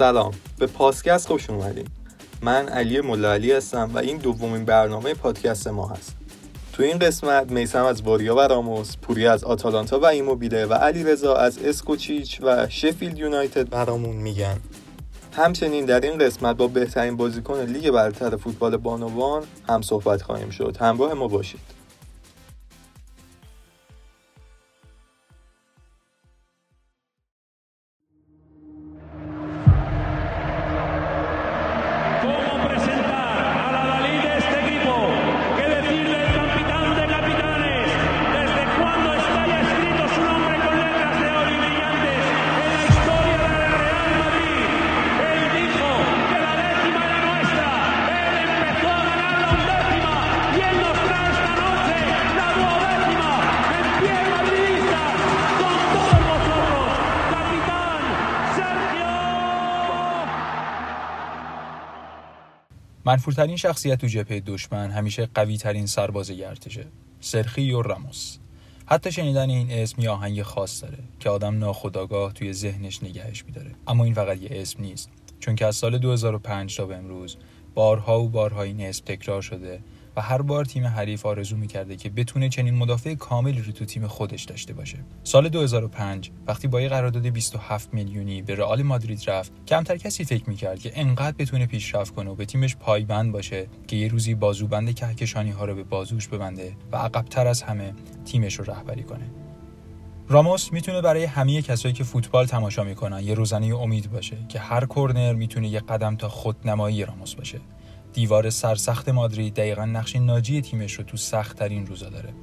سلام. به پاسکست خوش اومدین. من علی ملاعلی هستم و این دومین برنامه پادکست ما هست. تو این قسمت میسم از واریا و راموس پوری از آتالانتا و ایموبیله و علی رضا از اسکوچیچ و شفیلد یونایتد برامون میگن. همچنین در این قسمت با بهترین بازیکن لیگ برتر فوتبال بانوان هم صحبت خواهیم شد. همراه ما باشید. منفورترین شخصیت تو جبهه دشمن همیشه قوی ترین سرباز سرخی و راموس. حتی شنیدن این اسم یه آهنگ خاص داره که آدم ناخداگاه توی ذهنش نگهش میداره. اما این فقط یه اسم نیست چون که از سال 2005 تا به امروز بارها و بارها این اسم تکرار شده هر بار تیم حریف آرزو می‌کرده که بتونه چنین مدافع کاملی رو تو تیم خودش داشته باشه. سال 2005 وقتی با یه قرارداد 27 میلیونی به رئال مادرید رفت کمتر کسی فکر می‌کرد که انقدر بتونه پیشرفت کنه و به تیمش پایبند باشه که یه روزی بازوبند کهکشانی ها رو به بازوش ببنده و عقبتر از همه تیمش رو رهبری کنه. راموس می‌تونه برای همه کسایی که فوتبال تماشا می‌کنن یه روزنه امید باشه که هر کورنر می‌تونه یه قدم تا خودنمایی راموس باشه. دیوار سرسخت مادرید دقیقا نقش ناجی تیمش رو تو سختترین روزا داره.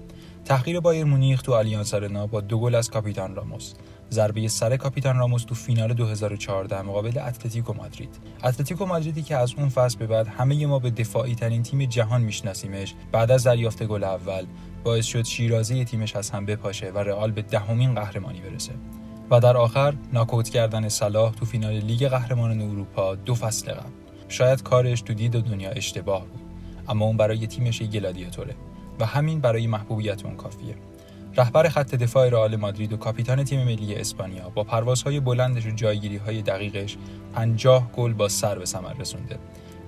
تحقیر بایرن مونیخ تو آلیانس آرنا با دو گل از کاپیتان راموس. ضربه سر کاپیتان راموس تو فینال 2014 مقابل اتلتیکو مادرید. اتلتیکو مادریدی که از اون فصل به بعد همه ما به دفاعی ترین تیم جهان میشناسیمش بعد از دریافت گل اول باعث شد شیرازه تیمش از هم بپاشه و رئال به دهمین قهرمانی برسه. و در آخر ناکوت کردن صلاح تو فینال لیگ قهرمانان اروپا دو فصل قبل. شاید کارش تو دید دنیا اشتباه بود اما اون برای تیمش گلادیاتوره و همین برای محبوبیت اون کافیه رهبر خط دفاع رئال مادرید و کاپیتان تیم ملی اسپانیا با پروازهای بلندش و جایگیری های دقیقش 50 گل با سر به ثمر رسونده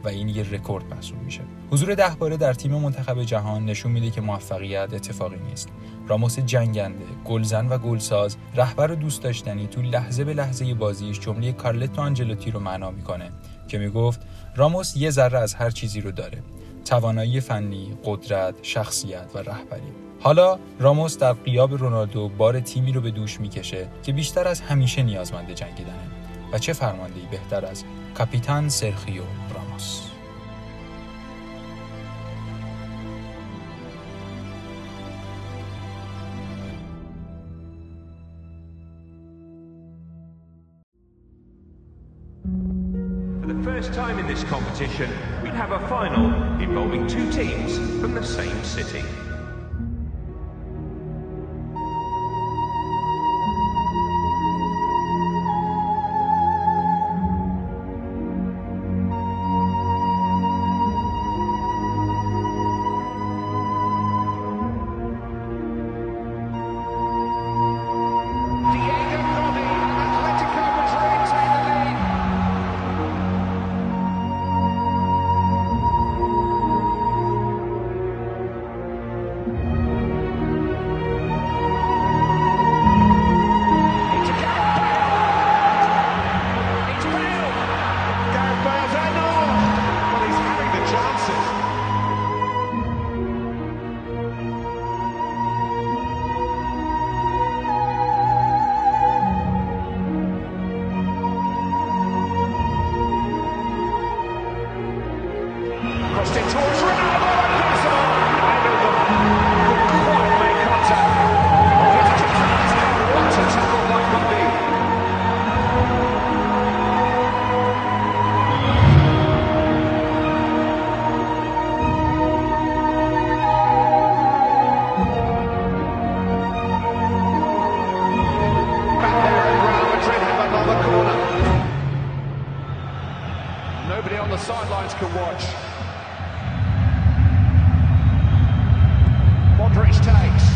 و این یه رکورد محسوب میشه. حضور ده باره در تیم منتخب جهان نشون میده که موفقیت اتفاقی نیست. راموس جنگنده، گلزن و گلساز، رهبر و دوست داشتنی تو لحظه به لحظه بازیش جمله کارلتو آنجلوتی رو معنا می‌کنه که می‌گفت راموس یه ذره از هر چیزی رو داره. توانایی فنی، قدرت، شخصیت و رهبری. حالا راموس در قیاب رونالدو بار تیمی رو به دوش می‌کشه که بیشتر از همیشه نیازمند جنگیدنه. و چه فرماندهی بهتر از کاپیتان سرخیو راموس. Competition, we'd have a final involving two teams from the same city. fans can watch. Modric takes.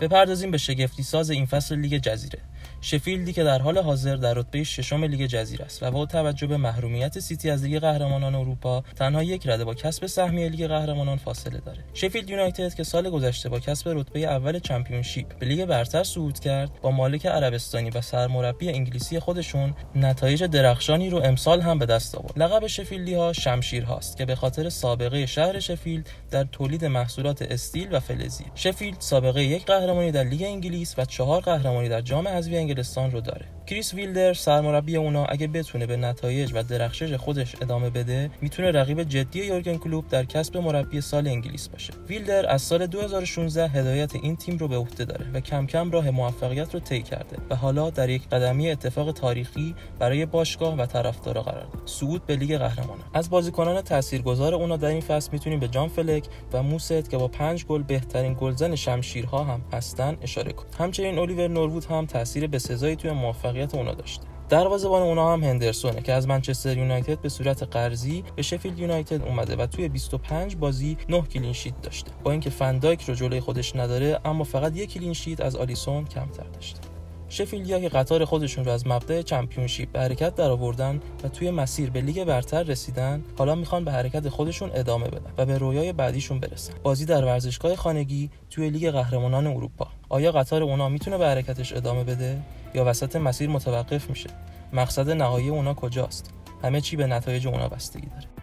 بپردازیم به شگفتی ساز این فصل لیگ جزیره. شفیلدی که در حال حاضر در رتبه ششم لیگ جزیره است و با توجه به محرومیت سیتی از لیگ قهرمانان اروپا تنها یک رده با کسب سهمیه لیگ قهرمانان فاصله داره. شفیلد یونایتد که سال گذشته با کسب رتبه اول Championship به لیگ برتر صعود کرد با مالک عربستانی و سرمربی انگلیسی خودشون نتایج درخشانی رو امسال هم به دست آورد. لقب شفیلدی ها شمشیر هاست که به خاطر سابقه شهر شفیلد در تولید محصولات استیل و فلزی. شفیلد سابقه یک قهرمانی در لیگ انگلیس و چهار قهرمانی در جام حذفی انگلستان رو داره. کریس ویلدر سرمربی اونا اگه بتونه به نتایج و درخشش خودش ادامه بده می‌تونه رقیب جدی یورگن کلوپ در کسب مربی سال انگلیس باشه. ویلدر از سال 2016 هدایت این تیم رو به عهده داره و کم کم راه موفقیت رو طی کرده و حالا در یک قدمی اتفاق تاریخی برای باشگاه و طرفدارا قرار داد صعود به لیگ قهرمانان. از بازیکنان تاثیرگذار اونا در این فصل می‌تونیم به جان فلک و موسه که با پنج گل بهترین گلزن شمشیرها هم هستن اشاره کنیم. همچنین الیور نوروود هم تاثیر بسزایی توی موفقیت اونا داشته دروازه‌بان اونا هم هندرسونه که از منچستر یونایتد به صورت قرضی به شفیلد یونایتد اومده و توی 25 بازی 9 clean sheet داشته. با اینکه فندایک رو جلوی خودش نداره اما فقط یک clean sheet از آلیسون کمتر داشته. شفیلدیا که قطار خودشون رو از مبدأ چمپیونشیپ به حرکت درآوردن و توی مسیر به لیگ برتر رسیدن حالا می‌خوان به حرکت خودشون ادامه بدن و به رویای بعدیشون برسن. بازی در ورزشگاه خانگی توی لیگ قهرمانان اروپا. آیا قطار اونا می‌تونه به حرکتش ادامه بده یا وسط مسیر متوقف میشه؟ مقصد نهایی اونا کجاست؟ همه چی به نتایج اونا بستگی داره.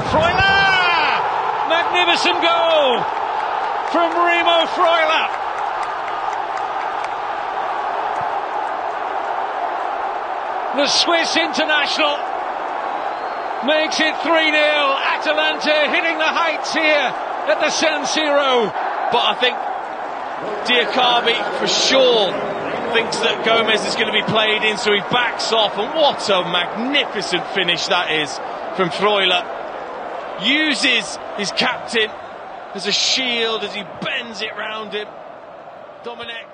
Freuler! Magnificent goal from Remo Freuler. The Swiss international makes it 3 0. Atalanta hitting the heights here at the San Siro. But I think Diakabi for sure thinks that Gomez is going to be played in, so he backs off. And what a magnificent finish that is from Freuler. Uses his captain as a shield as he bends it round him. Dominic,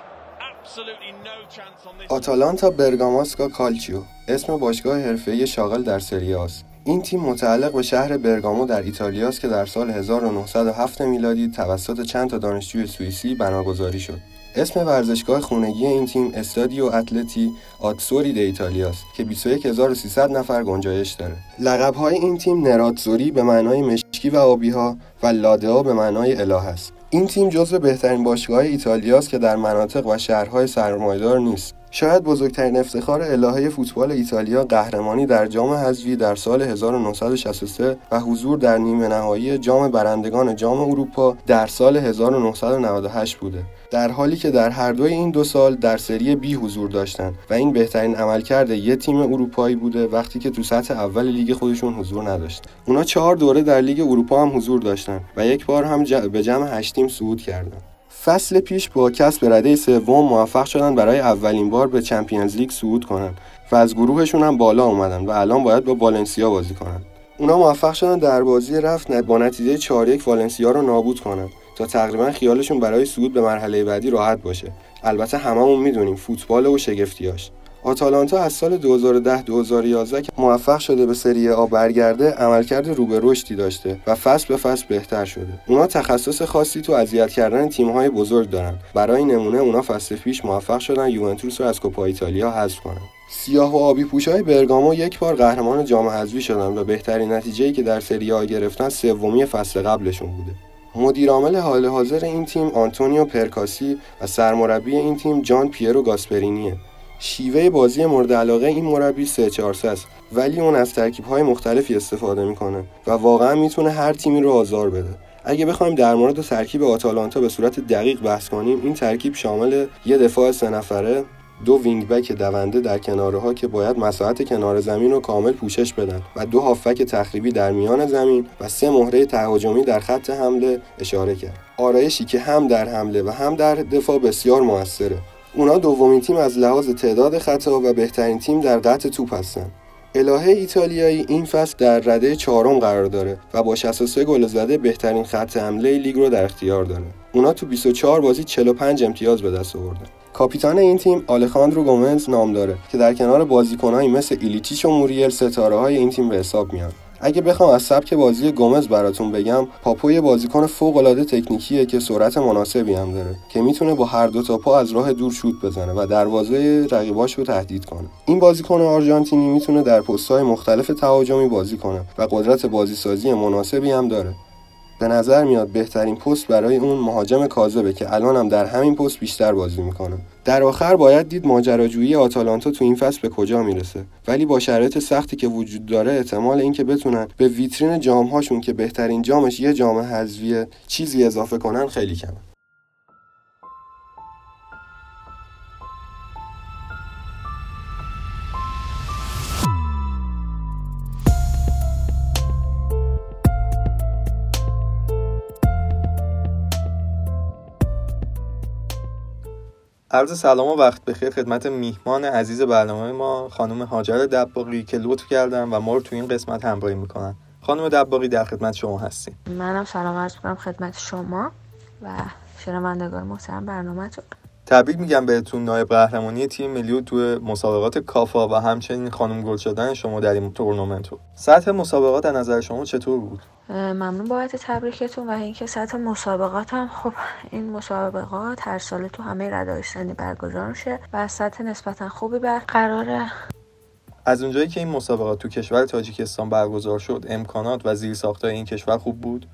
absolutely no chance on. آتالانتا برگاماسکا کالچیو اسم باشگاه حرفه‌ای شاغل در سری آست این تیم متعلق به شهر برگامو در ایتالیا است که در سال 1907 میلادی توسط چند تا دانشجوی سوئیسی بناگذاری شد. اسم ورزشگاه خونگی این تیم استادیو اتلتی آتسوری د ایتالیاست که 21300 نفر گنجایش داره. لقب‌های این تیم نراتزوری به معنای مشکی و آبی‌ها و لادئا به معنای اله است. این تیم جزو بهترین باشگاه ایتالیاست که در مناطق و شهرهای سرمایه‌دار نیست. شاید بزرگترین افتخار الهه فوتبال ایتالیا قهرمانی در جام حذفی در سال 1963 و حضور در نیمه نهایی جام برندگان جام اروپا در سال 1998 بوده. در حالی که در هر دوی این دو سال در سری بی حضور داشتند و این بهترین عملکرد یه تیم اروپایی بوده وقتی که تو سطح اول لیگ خودشون حضور نداشت. اونا چهار دوره در لیگ اروپا هم حضور داشتن و یک بار هم به جمع 8 تیم صعود کردند. فصل پیش با کسب رده سوم موفق شدن برای اولین بار به Champions League صعود کنن و از گروهشون هم بالا اومدن و الان باید با والنسیا بازی کنن. اونا موفق شدن در بازی رفت با نتیجه 4 1 والنسیا رو نابود کنن تا تقریبا خیالشون برای صعود به مرحله بعدی راحت باشه. البته هممون می‌دونیم فوتبال و شگفتیاش. آتالانتا از سال 2010-2011 که موفق شده به سری آ برگرده عملکرد رو به رشدی داشته و فصل به فصل بهتر شده. اونا تخصص خاصی تو اذیت کردن تیم‌های بزرگ دارن. برای نمونه اونا فصل پیش موفق شدن یوونتوس رو از کوپا ایتالیا حذف کنن. سیاه و آبی پوشای برگامو یک بار قهرمان جام حذفی شدن و بهترین نتیجه‌ای که در سری آ گرفتن سومی فصل قبلشون بوده. مدیر عامل حال حاضر این تیم آنتونیو پرکاسی و سرمربی این تیم جان پیرو گاسپرینیه. شیوه بازی مورد علاقه این مربی 3 4 است. ولی اون از ترکیب‌های مختلفی استفاده می‌کنه و واقعا می‌تونه هر تیمی رو آزار بده. اگه بخوایم در مورد ترکیب آتالانتا به صورت دقیق بحث کنیم این ترکیب شامل یه دفاع سه نفره دو wing back دونده در کناره ها که باید مساحت کنار زمین رو کامل پوشش بدن و دو هافبک تخریبی در میان زمین و سه مهره تهاجمی در خط حمله اشاره کرد. آرایشی که هم در حمله و هم در دفاع بسیار موثره. اونا دومین تیم از لحاظ تعداد خطا و بهترین تیم در قطع توپ هستن الهه ایتالیایی این فصل در رده چهارم قرار داره و با 63 گل زده بهترین خط حمله لیگ رو در اختیار داره. اونا تو 24 بازی 45 امتیاز به دست آوردن. کاپیتان این تیم آلخاندرو گومز نام داره که در کنار بازیکنهایی مثل ایلیچیچ و موریل ستاره های این تیم به حساب میاد. اگه بخوام از سبک بازی گومز براتون بگم پاپو بازیکن فوق العاده تکنیکیه که سرعت مناسبی هم داره که می‌تونه با هر دو تا پا از راه دور شوت بزنه و دروازه رقیباش رو تهدید کنه. این بازیکن آرژانتینی می‌تونه در پست‌های مختلف تهاجمی بازی کنه و قدرت بازیسازی مناسبی هم داره. به نظر میاد بهترین پست برای اون مهاجم کاذبه که الان هم در همین پست بیشتر بازی می‌کنه. در آخر باید دید ماجراجویی آتالانتا تو این فصل به کجا می‌رسه. ولی با شرایط سختی که وجود داره احتمال اینکه بتونن به ویترین جامهاشون که بهترین جامش یه جام حذفیه چیزی اضافه کنن خیلی کمه. عرض سلام و وقت بخیر خدمت میهمان عزیز برنامه ما خانم هاجر دباقی که لطف کردن و ما رو تو این قسمت همراهی می‌کنن. خانم دباقی در خدمت شما هستیم. منم سلام عرض می‌کنم خدمت شما و شنوندگان محترم برنامهتون. تبریک میگم بهتون نایب قهرمانی تیم ملی تو مسابقات کافا و همچنین خانم گل شدن شما در این تورنمنت سطح مسابقات در نظر شما چطور بود؟ ممنون بابت تبریکتون و اینکه سطح مسابقات هم خب این مسابقات هر ساله تو همه ردای سنی برگزار میشه و سطح نسبتا خوبی برقراره. از اونجایی که این مسابقات تو کشور تاجیکستان برگزار شد امکانات و زیرساختهای این کشور خوب بود؟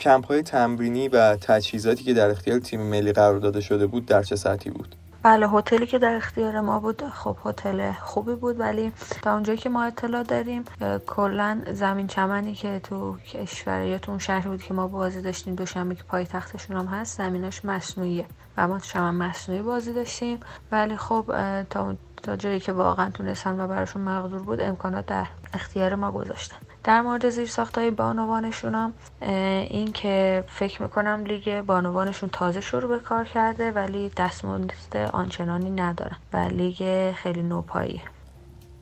کمپ های تمرینی و تجهیزاتی که در اختیار تیم ملی قرار داده شده بود در چه سطحی بود؟ بله هتلی که در اختیار ما بود خب هتل خوبی بود ولی تا اونجایی که ما اطلاع داریم کلا زمین چمنی که تو کشور یا تو اون شهر بود که ما بازی داشتیم دوشنبه که پای تختشون هم هست زمیناش مصنوعیه. و ما چمن مصنوعی بازی داشتیم. ولی خب تا تا جایی که واقعا تونستن و براشون مقدور بود امکانات در اختیار ما گذاشتن. در مورد زیر های بانوانشون هم این که فکر می‌کنم لیگ بانوانشون تازه شروع به کار کرده ولی دستمزد آنچنانی ندارن و لیگ خیلی نوپاییه.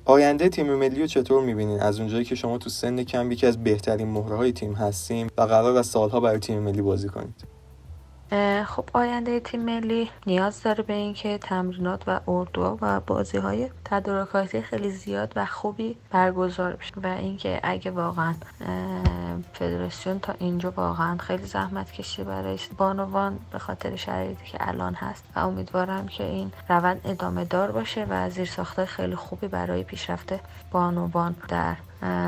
آینده تیم ملی رو چطور می‌بینین؟ از اونجایی که شما تو سن کم یکی از بهترین مهره های تیم هستیم و قرار از سالها برای تیم ملی بازی کنید. خب آینده تیم ملی نیاز داره به اینکه تمرینات و اردوها و بازی های تدارکاتی خیلی زیاد و خوبی برگزار بشه و اینکه اگه واقعا فدراسیون تا اینجا واقعا خیلی زحمت کشی برای بانوان به خاطر شرایطی که الان هست و امیدوارم که این روند ادامه دار باشه و زیر ساخته خیلی خوبی برای پیشرفت بانوان در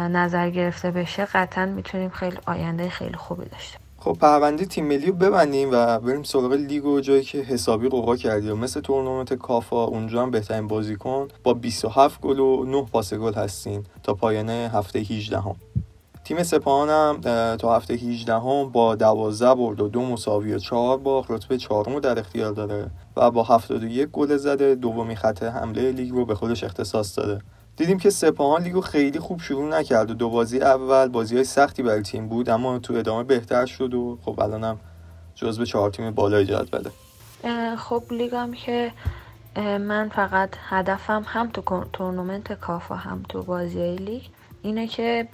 نظر گرفته بشه. قطعا می‌تونیم خیلی آینده خیلی خوبی داشته خب پرونده تیم ملی رو ببندیم و بریم سراغ لیگ و جایی که حسابی غوغا کردین مثل تورنمنت کافا اونجا هم بهترین بازیکن با 27 گل و 9 پاس گل هستین تا پایان هفته 18 هم. تیم سپاهان هم تا هفته 18 هم با 12 برد و دو مساوی و 4 باخت. رتبه چهارم رو در اختیار داره و با 71 گل زده. دومی خط حمله لیگ رو به خودش اختصاص داده. دیدیم که سپاهان لیگو خیلی خوب شروع نکرد و دو بازی اول بازی های سختی برای تیم بود اما تو ادامه بهتر شد و خب الانم جزو چهار تیم بالای جدوله خب لیگم که من فقط هدفم هم تو تورنمنت کافا هم تو بازی لیگ. اینه که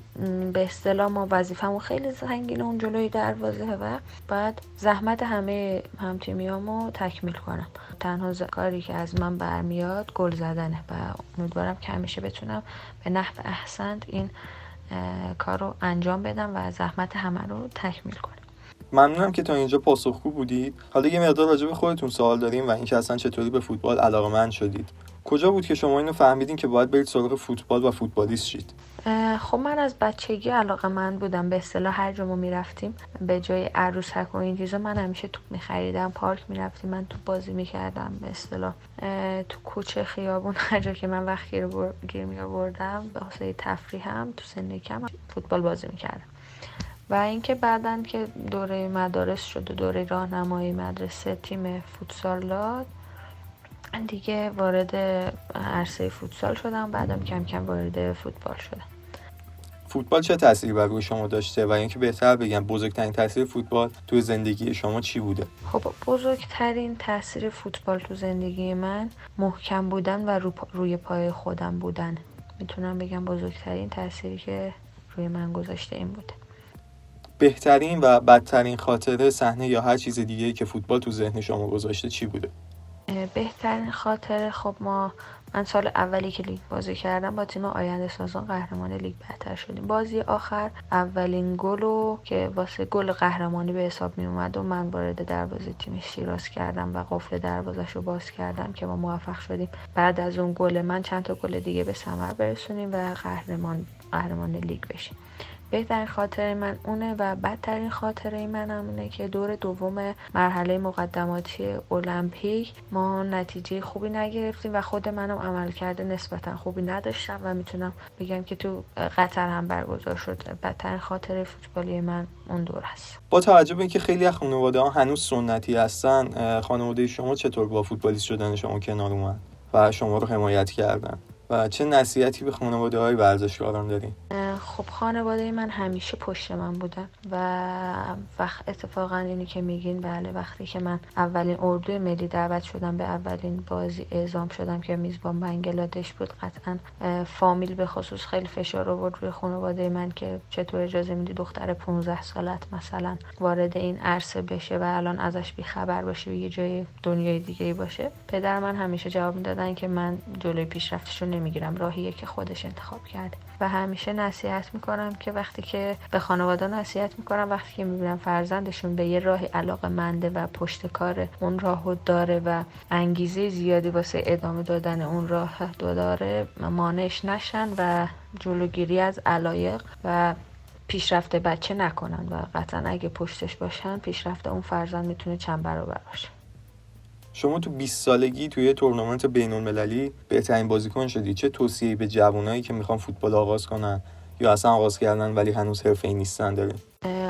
به اصطلاح ما وظیفمون خیلی سنگینه اون جلوی دروازه و بعد زحمت همه همتیمیامو تکمیل کنم. تنها کاری که از من برمیاد گل زدنه و امیدوارم که همیشه بتونم به نحو احسن این کار رو انجام بدم و زحمت همه رو تکمیل کنم. ممنونم که تا اینجا پاسخگو بودید. حالا یه مقدار راجع به خودتون سوال داریم و اینکه اصلا چطوری به فوتبال علاقمند شدید. کجا بود که شما اینو فهمیدین که باید برید سراغ فوتبال و فوتبالیست شید؟ خب من از بچگی علاقه من بودم. به اصطلاح هر جا ما می‌رفتیم به جای عروسک و این چیزا من همیشه توپ میخریدم پارک می‌رفتیم من تو بازی می‌کردم. به اصطلاح تو کوچه خیابون هر جا که من وقت گیر, بر... گیر می آوردم به واسه تفریحم تو سن کم فوتبال بازی می‌کردم. و اینکه بعدا که دوره مدارس شد و دوره راهنمایی مدرسه تیم فوتسالات دیگه وارد عرصه فوتسال شدم بعدم کم کم وارد فوتبال شدم. فوتبال چه تاثیری بر روی شما داشته؟ و اینکه بهتر بگم بزرگترین تاثیر فوتبال تو زندگی شما چی بوده؟ خب بزرگترین تاثیر فوتبال تو زندگی من محکم بودن و روی پای خودم بودن. می‌تونم بگم بزرگترین تاثیری که روی من گذاشته این بوده. بهترین و بدترین خاطره صحنه یا هر چیز دیگه که فوتبال تو ذهن شما گذاشته چی بوده؟ بهترین خاطره خب ما من سال اولی که لیگ بازی کردم با تیم آینده سازان قهرمان لیگ بهتر شدیم. بازی آخر اولین گل که واسه گل قهرمانی به حساب می اومد و من وارد دروازه تیم شیراز کردم و قفل دروازش رو باز کردم که ما موفق شدیم. بعد از اون گل من چند تا گل دیگه به ثمر برسونیم و قهرمان قهرمان لیگ بشیم. بهترین خاطره من اونه و بدترین خاطره من اونه که دور دوم مرحله مقدماتی المپیک ما نتیجه خوبی نگرفتیم و خود منم عمل کرده نسبتا خوبی نداشتم و می‌تونم بگم که تو قطر هم برگزار شد بدترین خاطره فوتبالی من اون دور است. با توجه به اینکه خیلی از خانواده ها هنوز سنتی هستن خانواده شما چطور با فوتبالیست شدن شما کنار اومد و شما رو حمایت کردن؟ و چه نصیحتی به خانواده های ورزشکاران داریم خب خانواده من همیشه پشت من بودن و وقت اتفاقا اینی که میگین بله وقتی که من اولین اردو ملی دعوت شدم به اولین بازی اعزام شدم که میزبان بنگلادش بود قطعا فامیل به خصوص خیلی فشار آورد روی خانواده من که چطور اجازه میدی دختر 15 سالت مثلا وارد این عرصه بشه و الان ازش بیخبر باشه و یه جای دنیای دیگه باشه. پدر من همیشه جواب می‌دادن که من جلوی پیشرفتش رو نمی‌گیرم. راهیه که خودش انتخاب کرده. و همیشه نصیحت می‌کنم که وقتی که به خانواده نصیحت می‌کنم وقتی که می‌بینم فرزندشون به یه راهی علاقه منده و پشت کار اون راهو داره و انگیزه زیادی واسه ادامه دادن اون راه داره مانش نشن و جلوگیری از علایق و پیشرفت بچه نکنن. و قطعا اگه پشتش باشن پیشرفت اون فرزند می‌تونه چند برابر باشه. شما تو 20 سالگی توی تورنمنت بین المللی بهترین بازیکن شدی. چه توصیه‌ای به جوانایی که می‌خوان فوتبال آغاز کنن یا اصلا آغاز کردن ولی هنوز حرفه‌ای نیستن داره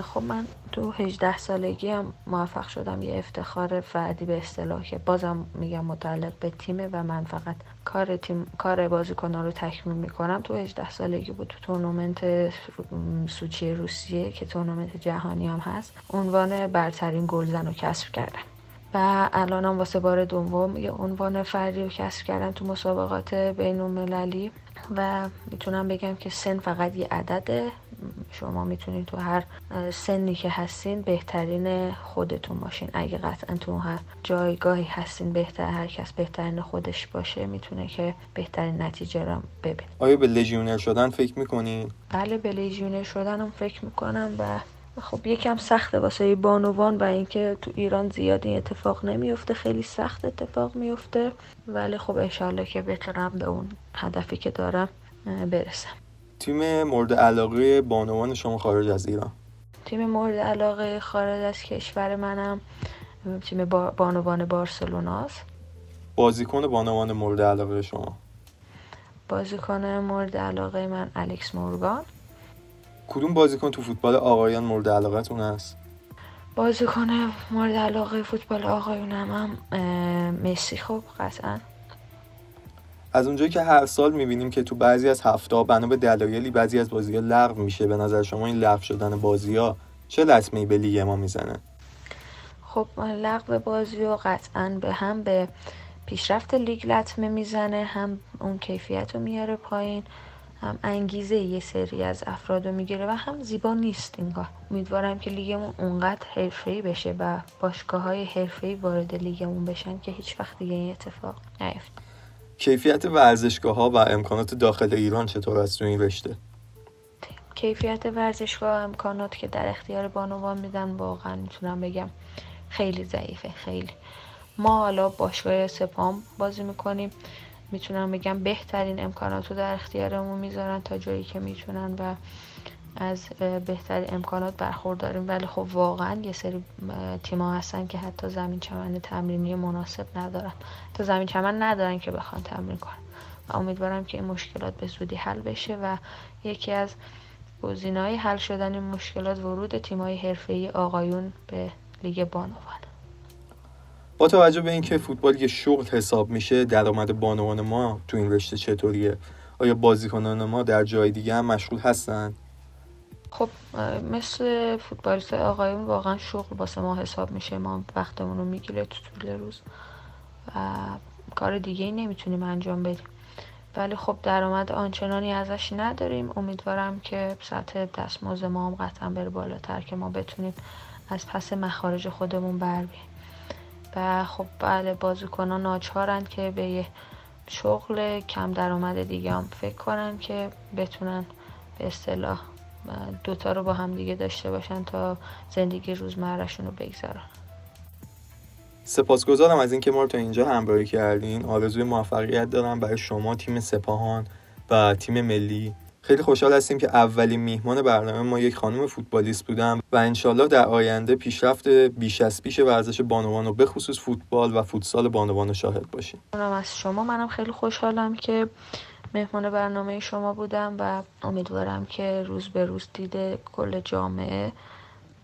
خب من تو 18 سالگی هم موفق شدم. یه افتخار فردی به اصطلاح که بازم میگم متعلق به تیمه و من فقط کار تیم کار بازیکنان رو تکمیل می‌کنم. تو 18 سالگی بود تو تورنمنت سوچی روسیه که تورنمنت جهانی هم هست. عنوان برترین گلزن رو کسب کردم. و الانم واسه بار دوم یه عنوان فردی رو کسب کردن تو مسابقات بین المللی و می‌تونم بگم که سن فقط یه عدده. شما می‌تونید تو هر سنی که هستین بهترین خودتون باشین. اگه قطعا تو هر جایگاهی هستین بهتر هر کس بهترین خودش باشه می‌تونه که بهترین نتیجه رو ببین آیا به لژیونر شدن فکر می‌کنین؟ بله به لژیونر شدنم فکر می‌کنم و خب یکم سخته واسه بانوان و اینکه تو ایران زیاد این اتفاق نمیفته خیلی سخت اتفاق میفته. ولی خب انشالله که بتونم به اون هدفی که دارم برسم. تیم مورد علاقه بانوان شما خارج از ایران؟ تیم مورد علاقه خارج از کشور منم تیم بانوان بارسلوناست. بازیکن بانوان مورد علاقه شما؟ بازیکن مورد علاقه من الکس مورگان. کدوم بازیکن تو فوتبال آقایان مورد علاقتون هست بازیکن مورد علاقه فوتبال آقایون هم مسی. خب قطعا. از اونجایی که هر سال می‌بینیم که تو بعضی از هفته بنا به دلایلی بعضی از بازی ها لغو میشه. به نظر شما این لغو شدن بازی ها چه لطمه به لیگ ما می‌زنه؟ خب لغو بازی ها قطعا به هم به پیشرفت لیگ لطمه می‌زنه هم اون کیفیت رو میاره پایین. هم انگیزه یه سری از افراد رو می‌گیره و هم زیبا نیست اینگاه امیدوارم که لیگمون اونقدر حرفه‌ای بشه و باشگاه های حرفه‌ای وارد لیگمون بشن که هیچ وقت دیگه این اتفاق نیفته. کیفیت ورزشگاه ها و امکانات داخل ایران چطور است؟ تو این رشته؟ کیفیت ورزشگاه امکانات که در اختیار بانوان میدن واقعا می‌تونم بگم خیلی ضعیفه خیلی. ما حالا باشگاه سپام بازی می‌کنیم. می‌تونم بگم بهترین امکانات رو در اختیارمون می‌ذارن تا جایی که می‌تونن و از بهترین امکانات برخورداریم. ولی خب واقعا یه سری تیما هستن که حتی زمین چمن تمرینی مناسب ندارن. تا زمین چمن ندارن که بخوان تمرین کنن. و امیدوارم که این مشکلات به زودی حل بشه و یکی از گزینه‌های حل شدن این مشکلات ورود تیم‌های حرفه‌ای آقایون به لیگ بانوان. با توجه به اینکه فوتبال یه شغل حساب میشه درآمد بانوان ما تو این رشته چطوریه؟ آیا بازیکنان ما در جای دیگه هم مشغول هستن؟ خب مثل فوتبالیست آقایون واقعا شغل واسه ما حساب میشه. ما وقتمون رو می‌گیره تو طول روز و کار دیگه ای نمی‌تونیم انجام بدیم. ولی خب درآمد آنچنانی ازش نداریم. امیدوارم که سطح دستمزد ما هم قطعا بره بالاتر که ما بتونیم از پس مخارج خودمون بر بیاییم. و خب بله بازیکنان ناچارن که به یه شغل کم درآمد دیگه هم فکر کنن که بتونن به اصطلاح دوتا رو با هم دیگه داشته باشن تا زندگی روزمرهشون رو بگذارن. سپاسگزارم از اینکه ما رو تا اینجا همراهی کردین. آرزوی موفقیت دارم برای شما تیم سپاهان و تیم ملی. خیلی خوشحال هستیم که اولین میهمان برنامه ما یک خانم فوتبالیست بودم و انشالله در آینده پیشرفت بیش از پیش ورزش بانوان و به خصوص فوتبال و فوتسال بانوان شاهد باشیم. از شما منم خیلی خوشحالم که مهمان برنامه شما بودم و امیدوارم که روز به روز دیده کل جامعه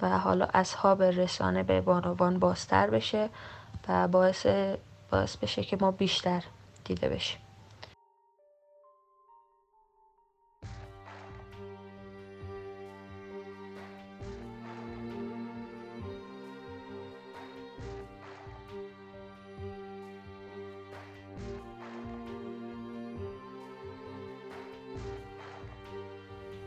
و حالا اصحاب رسانه به بانوان بازتر بشه و باعث باعث بشه که ما بیشتر دیده بشیم.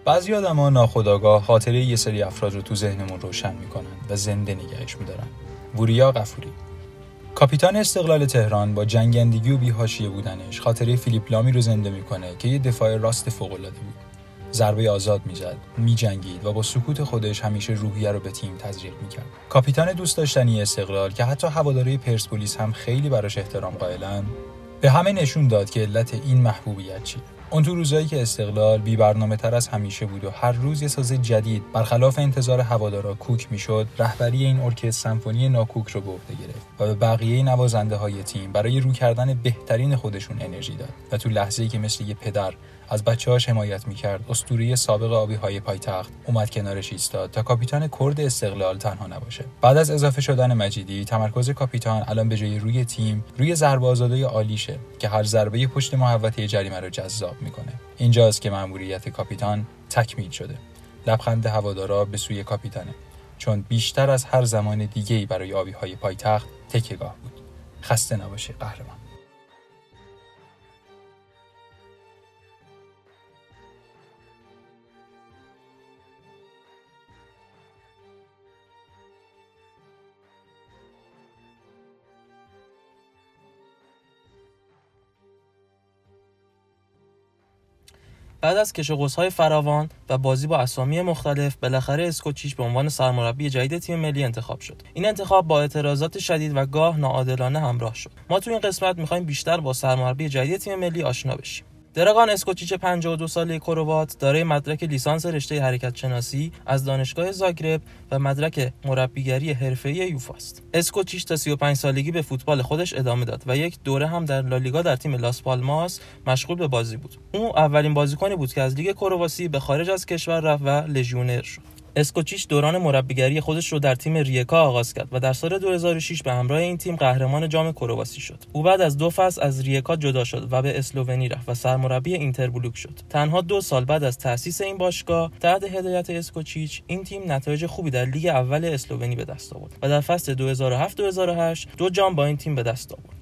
بعضی ها ناخداگاه خاطره یه سری افراد رو تو ذهنمون روشن می‌کنن و زنده نگهش میدارن. وریا قفوری کاپیتان استقلال تهران با جنگندگی و بیهاشیه بودنش خاطره فیلیپ لامی رو زنده می‌کنه که یه دفاع راست فوقالعاده بود. ضربه آزاد می‌زد میجنگید و با سکوت خودش همیشه روحیه رو به تیم تزریق می‌کرد. کاپیتان دوست داشتنی استقلال که حتی هواداری پرسپولیس هم خیلی براش احترام قائلن به همه نشون داد که علت این محبوبیت چیه. اون تو روزایی که استقلال بی برنامه تر از همیشه بود و هر روز یه ساز جدید برخلاف انتظار هوادارا کوک می‌شد رهبری این ارکستر سمفونی ناکوک رو به عهده گرفت و به بقیه نوازنده های تیم برای رو کردن بهترین خودشون انرژی داد. و تو لحظه‌ای که مثل یه پدر از بچه هاش حمایت می‌کرد. اسطوره سابق آبی های پایتخت. اومد کنارش ایستاد. تا کاپیتان کرد استقلال تنها نباشه. بعد از اضافه شدن مجیدی تمرکز کاپیتان الان به جای روی تیم روی ضربه آزاده عالیشه که هر ضربه پشت محوطه جریمه رو جذاب می‌کنه. اینجاست که مأموریت کاپیتان تکمیل شده. لبخند هوادارا به سوی کاپیتانه. چون بیشتر از هر زمان دیگه‌ای برای آبی های پایتخت تکیهگاه بود. خسته نباشه قهرمان. بعد از کش های فراوان و بازی با اسامی مختلف بالاخره اسکوچیچ به عنوان سرمربی جدید تیم ملی انتخاب شد. این انتخاب با اعتراضات شدید و گاه ناعادلانه همراه شد. ما تو این قسمت می‌خوایم بیشتر با سرمربی جدید تیم ملی آشنا بشیم. درگان اسکوچیچ 52 ساله کروات دارای مدرک لیسانس رشته حرکت شناسی از دانشگاه زاگرب و مدرک مربیگری حرفه‌ای یوفا است. اسکوچیچ تا 35 سالگی به فوتبال خودش ادامه داد و یک دوره هم در لالیگا در تیم لاس پالماس مشغول به بازی بود. او اولین بازیکنی بود که از لیگ کرواسی به خارج از کشور رفت و لژیونر شد. اسکوچیچ دوران مربیگری خودش رو در تیم ریکا آغاز کرد و در سال 2006 به همراه این تیم قهرمان جام کرواسی شد. او بعد از دو فصل از ریکا جدا شد و به اسلوونی رفت و سرمربی اینتر بلوک شد. تنها دو سال بعد از تأسیس این باشگاه تحت هدایت اسکوچیچ این تیم نتایج خوبی در لیگ اول اسلوونی به دست آورد و در فصل 2007-2008 دو جام با این تیم به دست آورد.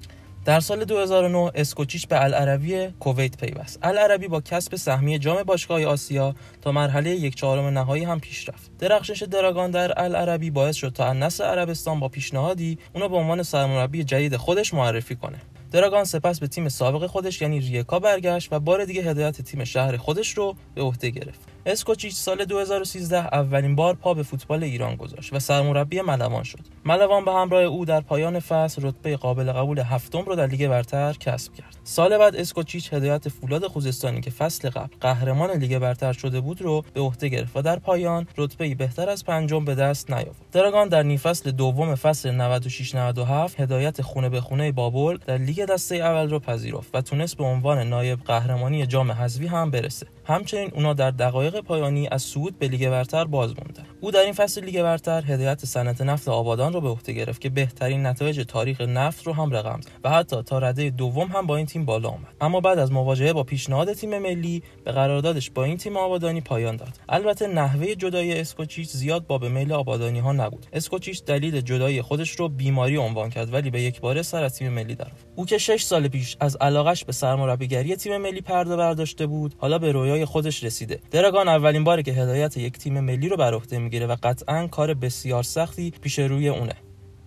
در سال 2009 اسکوچیچ به العربی کویت پیوست. العربی با کسب سهمیه جام باشگاه آسیا تا مرحله یک چهارم نهایی هم پیش رفت. درخشش دراگان در العربی باعث شد تا النصر عربستان با پیشنهادی اونو به عنوان سرمربی جدید خودش معرفی کنه. دراگان سپس به تیم سابق خودش یعنی ریکا برگشت و بار دیگه هدایت تیم شهر خودش رو به عهده گرفت. اسکوچیچ سال 2013 اولین بار پا به فوتبال ایران گذاشت و سرمربی ملوان شد. ملوان به همراه او در پایان فصل رتبه قابل قبول هفتم رو در لیگ برتر کسب کرد. سال بعد اسکوچیچ هدایت فولاد خوزستانی که فصل قبل قهرمان لیگ برتر شده بود رو به عهده گرفت و در پایان رتبه بهتر از پنجم به دست نیاورد. دراگان در نیم فصل دوم فصل 96 97 هدایت خونه به خونه بابل در لیگ دسته اول رو پذیرفت و تونست به عنوان نایب قهرمانی جام حذفی هم برسه. همچنین اونا در دقایق پایانی از صعود به لیگ برتر باز موندن. او در این فصل لیگ برتر هدایت صنعت نفت آبادان رو به عهده گرفت که بهترین نتایج تاریخ نفت رو هم رقم زد و حتی تا رده دوم هم با این تیم بالا آمد اما بعد از مواجهه با پیشنهاد تیم ملی به قراردادش با این تیم آبادانی پایان داد. البته نحوه جدای اسکوچیچ زیاد با به میل آبادانی ها نبود. اسکوچیچ دلیل جدایی خودش رو بیماری عنوان کرد ولی به یک باره سر از تیم ملی در او که 6 سال پیش از علاقش به سرمربیگری تیم ملی پرده برداشته بود حالا به رویای خودش رسیده. درگان اولین باره که هدایت یک تیم ملی رو بر عهده می‌گیره و قطعا کار بسیار سختی پیش روی اونه.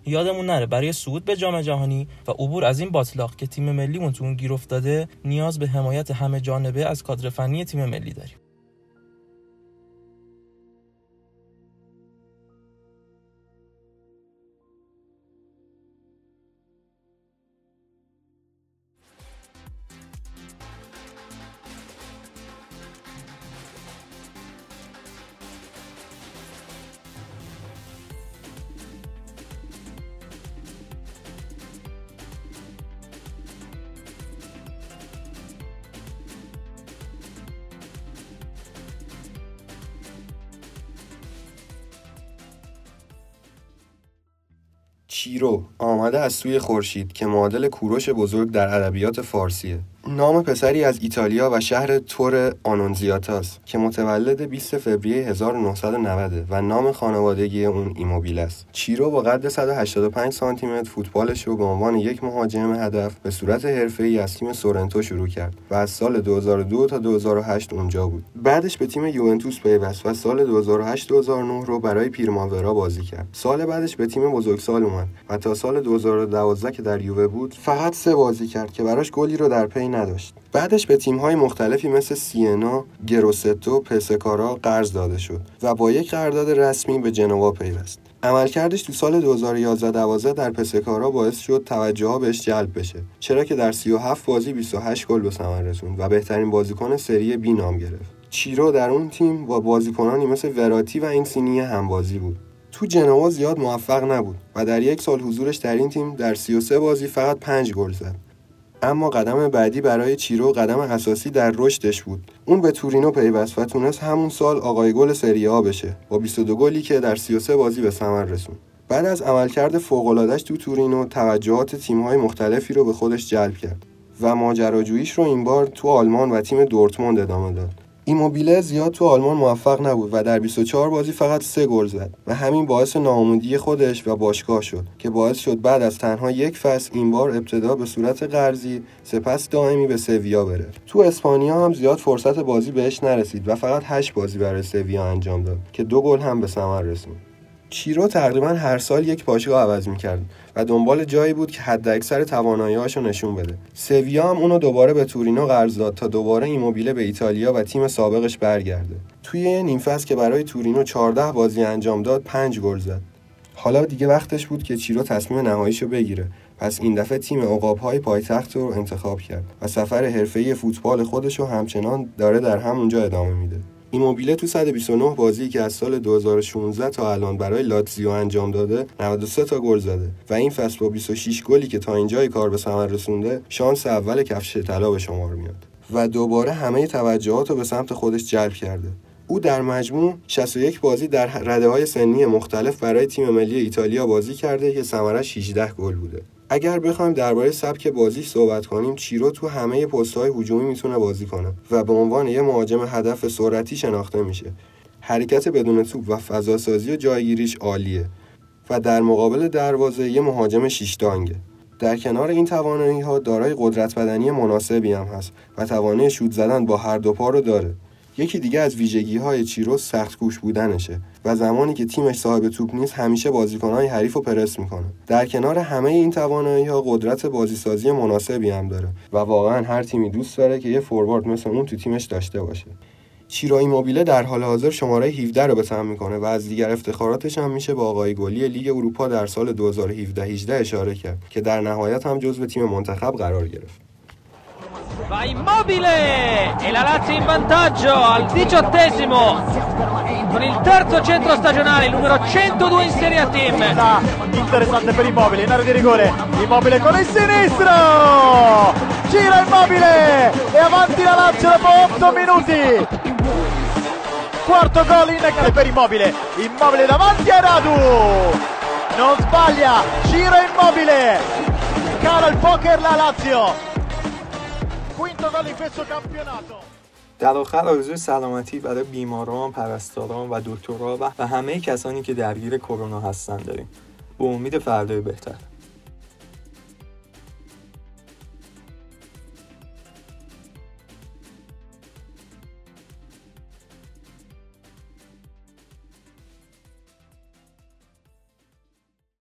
یادمون نره برای صعود به جام جهانی و عبور از این باطلاق که تیم ملیمون تو اون گیر افتاده نیاز به حمایت همه جانبه از کادر فنی تیم ملی داریم. چیرو آمده از سوی خورشید که معادل کوروش بزرگ در ادبیات فارسیه. نام پسری از ایتالیا و شهر تور آنونزیاتاس که متولد 20 فوریه 1990 و نام خانوادگی اون ایموبیل است. چیرو با قد 185 سانتی متر فوتبالش رو به عنوان یک مهاجم هدف به صورت حرفه‌ای از تیم سورنتو شروع کرد و از سال 2002 تا 2008 اونجا بود. بعدش به تیم یوونتوس پیوست و سال 2008 2009 رو برای پریماورا بازی کرد. سال بعدش به تیم بزرگسال اومد و تا سال 2012 که در یووه بود فقط سه بازی کرد که براش گلی رو در پی نداشت. بعدش به تیم‌های مختلفی مثل سینا، گروستو، پسکارا قرض داده شد و با یک قرارداد رسمی به جنوا پیوست. عملکردش تو سال 2011 در پسکارا باعث شد توجه ها بهش جلب بشه چرا که در 37 بازی 28 گل به ثمر رسوند و بهترین بازیکن سری بی نام گرفت. چیرو در اون تیم با بازیکنانی مثل وراتی و این سینی همبازی بود. تو جنوا زیاد موفق نبود و در یک سال حضورش در این تیم در 33 بازی فقط 5 گل زد. اما قدم بعدی برای چیرو قدم اساسی در رشدش بود. اون به تورینو پیوست و تونست همون سال آقای گل سری آ بشه با 22 گلی که در 33 بازی به ثمر رسون بعد از عملکرد فوق‌العاده‌اش تو تورینو توجهات تیم‌های مختلفی رو به خودش جلب کرد و ماجراجوییش رو این بار تو آلمان و تیم دورتموند ادامه داد. ایموبیله زیاد تو آلمان موفق نبود و در 24 بازی فقط سه گل زد و همین باعث ناامیدی خودش و باشگاه شد که باعث شد بعد از تنها یک فصل این بار ابتدا به صورت قرضی سپس دائمی به سویا بره. تو اسپانیا هم زیاد فرصت بازی بهش نرسید و فقط 8 بازی برای سویا انجام داد که دو گل هم به ثمر رسوند. چیرو تقریبا هر سال یک باشگاه عوض می‌کرد و دنبال جایی بود که حد اکثر توانایی‌هاشو نشون بده. سویا هم اونو دوباره به تورینو قرض داد تا دوباره ایموبیله به ایتالیا و تیم سابقش برگرده. توی نیم فصل که برای تورینو 14 بازی انجام داد 5 گل زد. حالا دیگه وقتش بود که چیرو تصمیم نهاییشو بگیره. پس این دفعه تیم عقاب‌های پایتخت رو انتخاب کرد و سفر حرفه‌ای فوتبال خودش رو همچنان داره در همونجا ادامه میده. ایموبیله تو 129 بازی که از سال 2016 تا الان برای لاتزیو انجام داده 93 تا گل زده و این فصل با 26 گلی که تا اینجای کار به ثمر رسونده شانس اول کفش طلا به شمار میاد. و دوباره همه توجهات رو به سمت خودش جلب کرده. او در مجموع 61 بازی در رده های سنی مختلف برای تیم ملی ایتالیا بازی کرده که ثمرش 18 گل بوده. اگر بخوایم درباره سبک بازی صحبت کنیم چیرو تو همه های هجومی می‌تونه بازی کنه و به عنوان یه مهاجم هدف سرعتی شناخته میشه. حرکت بدون توپ و فضاسازی و جایگیریش عالیه و در مقابل دروازه یه مهاجم شیشتانگه در کنار این توانایی ها دارای قدرت بدنی مناسبی هم هست و توانه شوت زدن با هر دو پا رو داره. یکی دیگه از ویژگی های چیرو سخت کوش بودنشه و زمانی که تیمش صاحب توپ نیست همیشه بازیکنهای حریف رو پرس می‌کنه در کنار همه این توانایی ها قدرت بازیسازی مناسبی هم داره و واقعا هر تیمی دوست داره که یه فوروارد مثل اون تو تیمش داشته باشه چیرو موبیله در حال حاضر شماره 17 رو به تمام می‌کنه و از دیگر افتخاراتش هم میشه با آقای گلی لیگ اروپا در سال 2017-18 اشاره کرد که در نهایت هم جزو تیم منتخب قرار گرفت. Va immobile! E la Lazio in vantaggio al diciottesimo con il terzo centro stagionale, il numero 102 in Serie A Team. Interessante per Immobile, in area di rigore, Immobile con il sinistro, gira Immobile! E avanti la Lazio dopo 8 minuti. Quarto gol in per Immobile, Immobile davanti a Radu, non sbaglia, gira Immobile, cala il poker la Lazio. در آخر آرزوی سلامتی برای بیماران، پرستاران و دکترها و همه کسانی که درگیر کرونا هستند داریم. به امید فردای بهتر.